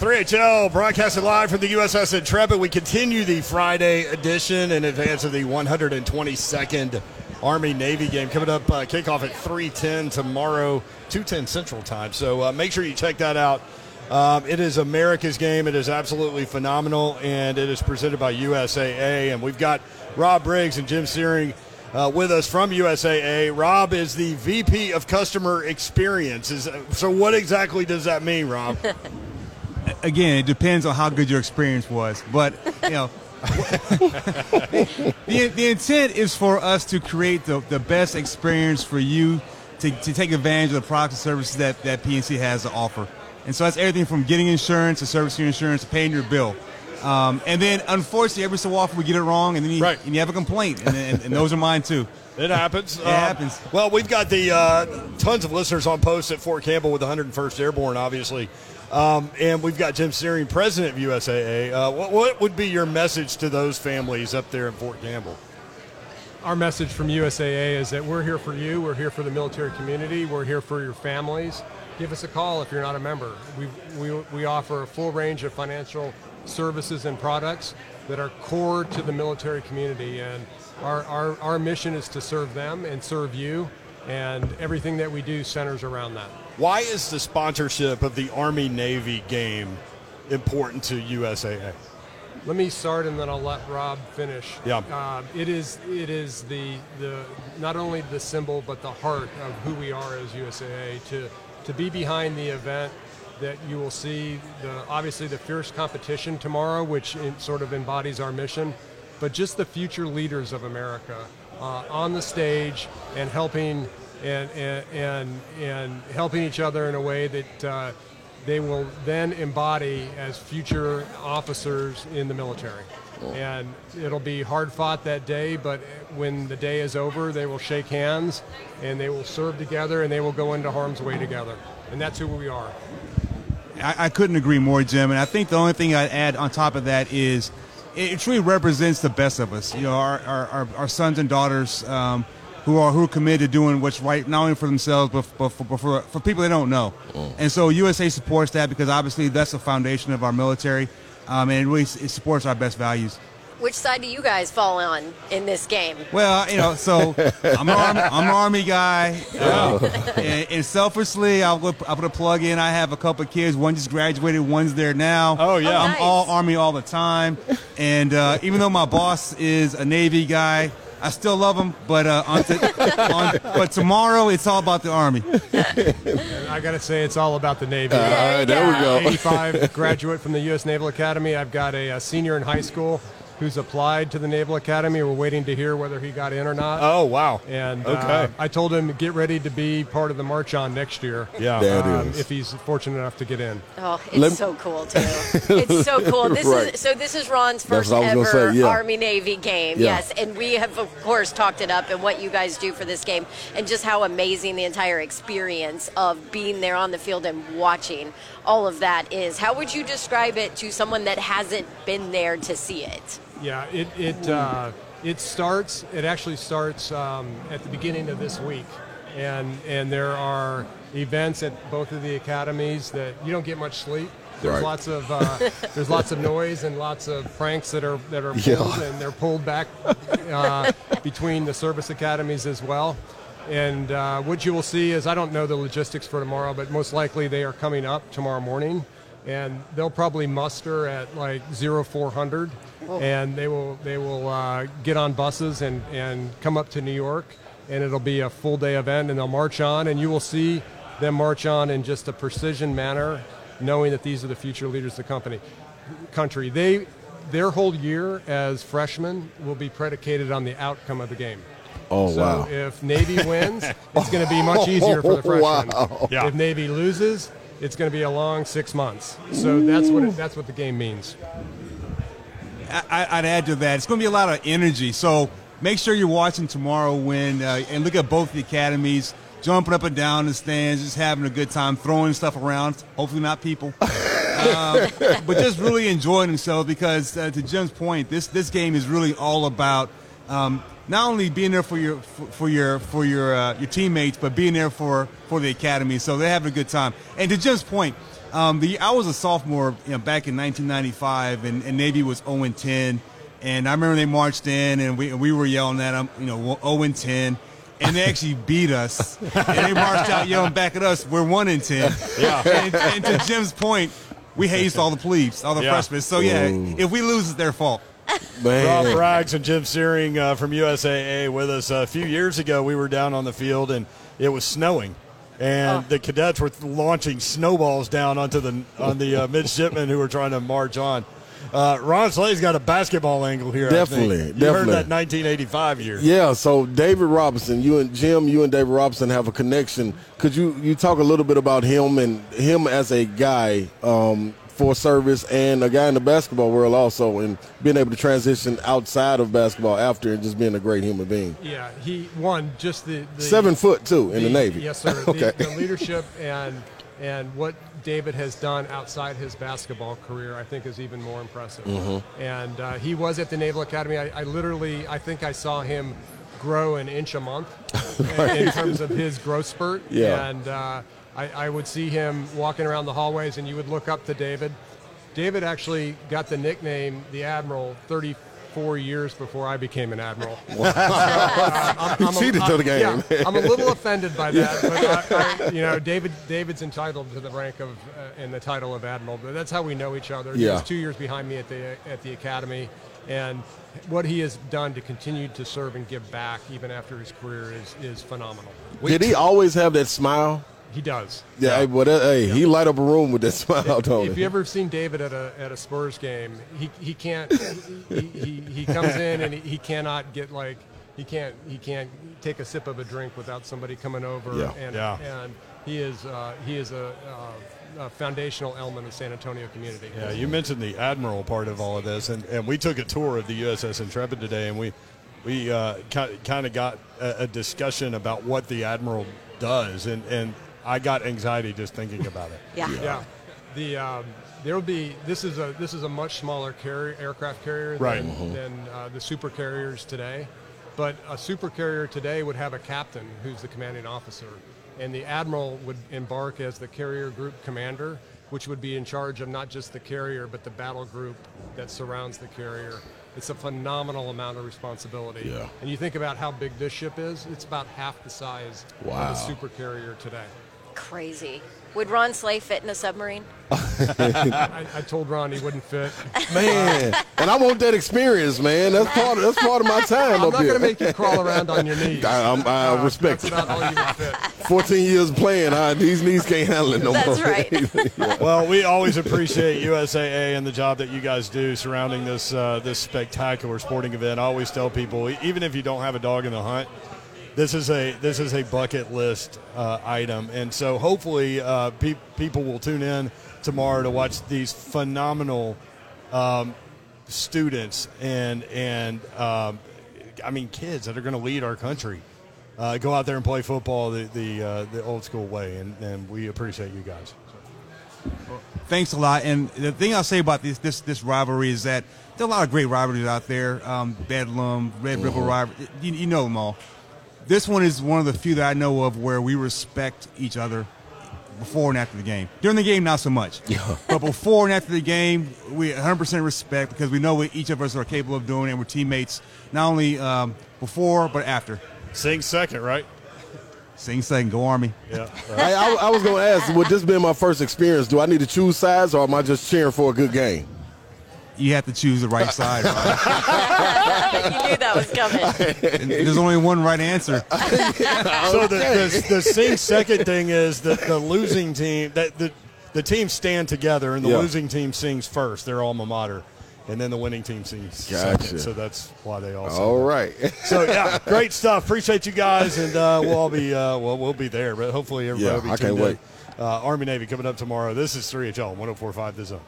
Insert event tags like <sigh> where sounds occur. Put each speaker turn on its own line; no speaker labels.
3HL broadcasting live from the USS Intrepid. We continue the Friday edition in advance of the 122nd Army Navy game coming up. Uh, kickoff at 3:10 tomorrow, 2:10 Central Time. So uh, make sure you check that out. Um, it is America's game. It is absolutely phenomenal, and it is presented by USAA. And we've got Rob Riggs and Jim Syring uh, with us from USAA. Rob is the VP of Customer Experience. so, what exactly does that mean, Rob? <laughs>
again, it depends on how good your experience was. But, you know, <laughs> the, the intent is for us to create the, the best experience for you to, to take advantage of the products and services that, that PNC has to offer. And so that's everything from getting insurance to servicing your insurance to paying your bill. Um, and then, unfortunately, every so often we get it wrong, and then you,
right.
and you have a complaint, and, and, and those are mine too.
It happens.
It um, happens.
Well, we've got the uh, tons of listeners on post at Fort Campbell with the 101st Airborne, obviously. Um, and we've got Jim Syring, president of USAA. Uh, what, what, would be your message to those families up there in Fort Campbell?
Our message from USAA is that we're here for you. We're here for the military community. We're here for your families. Give us a call if you're not a member. We, we, we offer a full range of financial services and products that are core to the military community. And our, our, our mission is to serve them and serve you. And everything that we do centers around that.
Why is the sponsorship of the Army Navy game important to USAA?
Let me start, and then I'll let Rob finish.
Yeah.
Uh, it is it is the the not only the symbol but the heart of who we are as USAA to to be behind the event that you will see the obviously the fierce competition tomorrow, which sort of embodies our mission, but just the future leaders of America uh, on the stage and helping and, and, and, and helping each other in a way that uh, they will then embody as future officers in the military. And it'll be hard fought that day, but when the day is over, they will shake hands and they will serve together and they will go into harm's way together. And that's who we are.
I, I couldn't agree more, Jim. And I think the only thing I'd add on top of that is it truly represents the best of us. You know, our, our, our sons and daughters. Um, who are who are committed to doing what's right, not only for themselves but, but, for, but for, for people they don't know. Mm. And so USA supports that because obviously that's the foundation of our military, um, and it really it supports our best values.
Which side do you guys fall on in this game?
Well, you know, so I'm an army, I'm an army guy, <laughs> uh, and, and, selfishly, I'll, I'll put a plug in. I have a couple of kids. One just graduated. One's there now.
Oh yeah,
oh,
I'm all army all the time, and uh, even though my boss is a Navy guy. I still love them, but uh, on to, <laughs> on, but tomorrow it's all about the Army.
And I got to say, it's all about the Navy.
Uh, all right, there we go.
85 graduate from the U.S. Naval Academy. I've got a, a senior in high school who's applied to the Naval Academy. We're waiting to hear whether he got in or not.
Oh, wow.
And uh,
okay.
uh, I told him get ready to be part of the march on next year.
Yeah,
there
um,
it is.
If he's fortunate enough to get in.
Oh, it's
Let-
so cool too. <laughs> it's so cool. This
Right.
is so. This is Ron's first
what I was
ever
say, yeah.
Army Navy game.
Yeah.
Yes, and we have of course talked it up and what you guys do for this game, and just how amazing the entire experience of being there on the field and watching all of that is. How would you describe it to someone that hasn't been there to see it?
Yeah, it it uh, it starts. It actually starts um, at the beginning of this week, and and there are events at both of the academies that you don't get much sleep. There's
right.
lots of uh, <laughs> there's lots of noise and lots of pranks that are that are pulled
yeah.
and they're pulled back uh, between the service academies as well. And uh, what you will see is I don't know the logistics for tomorrow, but most likely they are coming up tomorrow morning, and they'll probably muster at like 0400 Oh. and they will they will uh, get on buses and and come up to New York, and it'll be a full day event, and they'll march on, and you will see them march on in just a precision manner, knowing that these are the future leaders of the company, country. They their whole year as freshmen will be predicated on the outcome of the game.
Oh
so
wow!
If Navy <laughs> wins, it's going to be much oh, easier for the freshmen.
Wow.
Yeah.
If Navy loses, it's going to be a long six months. So that's what it, that's what the game means.
I, I'd add to that. It's going to be a lot of energy. So make sure you're watching tomorrow when uh, and look at both the academies jumping up and down the stands, just having a good time, throwing stuff around. Hopefully not people, uh, <laughs> but just really enjoying themselves. Because uh, to Jim's point, this this game is really all about. Um, not only being there for your for, for your for your uh, your teammates, but being there for for the academy. So they're having a good time. And to Jim's point, Um, the I was a sophomore you know, back in 1995, and, and Navy was 0 and 10. And I remember they marched in, and we we were yelling at them, you know, 0 and 10. And they actually beat us. and they marched out yelling back at us, we're 1 and 10.
Yeah.
And, and to Jim's point, we hazed all the plebes, all the
Yeah.
freshmen. So, yeah,
Ooh.
if we lose, it's their fault.
Man.
Rob Riggs and Jim Syring uh, from USAA with us. a few years ago, we were down on the field and it was snowing, and the cadets were launching snowballs down onto the on the uh, midshipmen who were trying to march on. Uh, Ron Slay's got a basketball angle here. I think.
Definitely,
You heard
definitely.
that 1985 year.
Yeah, so David Robinson, you and Jim, you and David Robinson have a connection. Could you you talk a little bit about him and him as a guy um, for service and a guy in the basketball world also, and being able to transition outside of basketball after and just being a great human being.
Yeah, he won just the, the
Seven foot too in the, Navy.
Yes, sir. <laughs>
okay.
The, the leadership and and what David has done outside his basketball career, I think, is even more impressive.
Mm-hmm.
And uh, he was at the Naval Academy. I, I literally, I think, I saw him grow an inch a month <laughs> in, in terms of his growth spurt.
Yeah.
And uh, I, I would see him walking around the hallways, and you would look up to David. David actually got the nickname the Admiral 34 years before I became an admiral. <laughs> I'm, I'm <laughs> a-
cheated to the game.
Yeah, I'm a little offended by that, <laughs> but I, I, you know, David David's entitled to the rank of uh, and the title of admiral. But that's how we know each other. He
Yeah.
was two years behind me at the at the academy, and what he has done to continue to serve and give back even after his career is is phenomenal.
Did he always have that smile?
He does.
Yeah, Hey, but, uh, hey, he light up a room with that <laughs> smile, don't
If you ever seen David at a at a Spurs game, he, he can't he, he, he comes in and he, he cannot get like he can't he can't take a sip of a drink without somebody coming over
Yeah.
and
Yeah.
and he is uh, he is a, uh, a foundational element of San Antonio community.
Yeah, you mentioned the admiral part of all of this, and, and we took a tour of the USS Intrepid today, and we we uh, kind of got a, a discussion about what the admiral does, and, and I got anxiety just thinking about it.
Yeah.
Yeah, the um, there will be this is a this is a much smaller carrier aircraft carrier than,
Right.
than uh, the super carriers today, but a super carrier today would have a captain who's the commanding officer, and the admiral would embark as the carrier group commander, which would be in charge of not just the carrier but the battle group that surrounds the carrier. It's a phenomenal amount of responsibility.
Yeah.
And you think about how big this ship is; it's about half the size
Wow.
of a super carrier today.
Crazy. Would Ron Slay fit in a submarine?
I, I told Ron he wouldn't fit. <laughs>
man, and I want that experience, man. That's part of, that's part of my time
I'm
up
not going to make you crawl around on your knees. <laughs>
I, I'm, I
Uh,
respect
That's
it.
about all you fit.
14 years playing, I, these knees can't handle it no
That's
more.
That's right. <laughs>
Well, we always appreciate USAA and the job that you guys do surrounding this uh, this spectacular sporting event. I always tell people, even if you don't have a dog in the hunt, this is a this is a bucket list uh, item, and so hopefully uh, pe- people will tune in tomorrow to watch these phenomenal um, students and and um, I mean kids that are going to lead our country. Uh, go out there and play football the the, uh, the old school way, and, and we appreciate you guys.
Thanks a lot. And the thing I'll say about this this this rivalry is that there are a lot of great rivalries out there. Um, Bedlam, Red River rivalry. You, you know them all. This one is one of the few that I know of where we respect each other before and after the game. During the game, not so much. <laughs>
Yeah.
But before and after the game, we 100% respect because we know what each of us are capable of doing, and we're teammates not only um, before but after.
Sing second, right?
Sing second, go Army.
Yeah. <laughs>
Hey, I, I was going to ask, would this be my first experience? Do I need to choose sides, or am I just cheering for a good game?
You have to choose the right <laughs> side. Ryan. <laughs>
you knew that was coming.
There's only one right answer. <laughs>
So the, the, the sing second thing is that the losing team that the the teams stand together and the
Yeah.
losing team sings first, their alma mater, and then the winning team sings
Gotcha.
second. So that's why they all. sing
All right.
So yeah, great stuff. Appreciate you guys, and uh, we'll all be uh, well, we'll be there. But hopefully everybody
Yeah,
will be
I can't
in.
wait.
Uh, Army Navy coming up tomorrow. This is three HL 104.5 The Zone.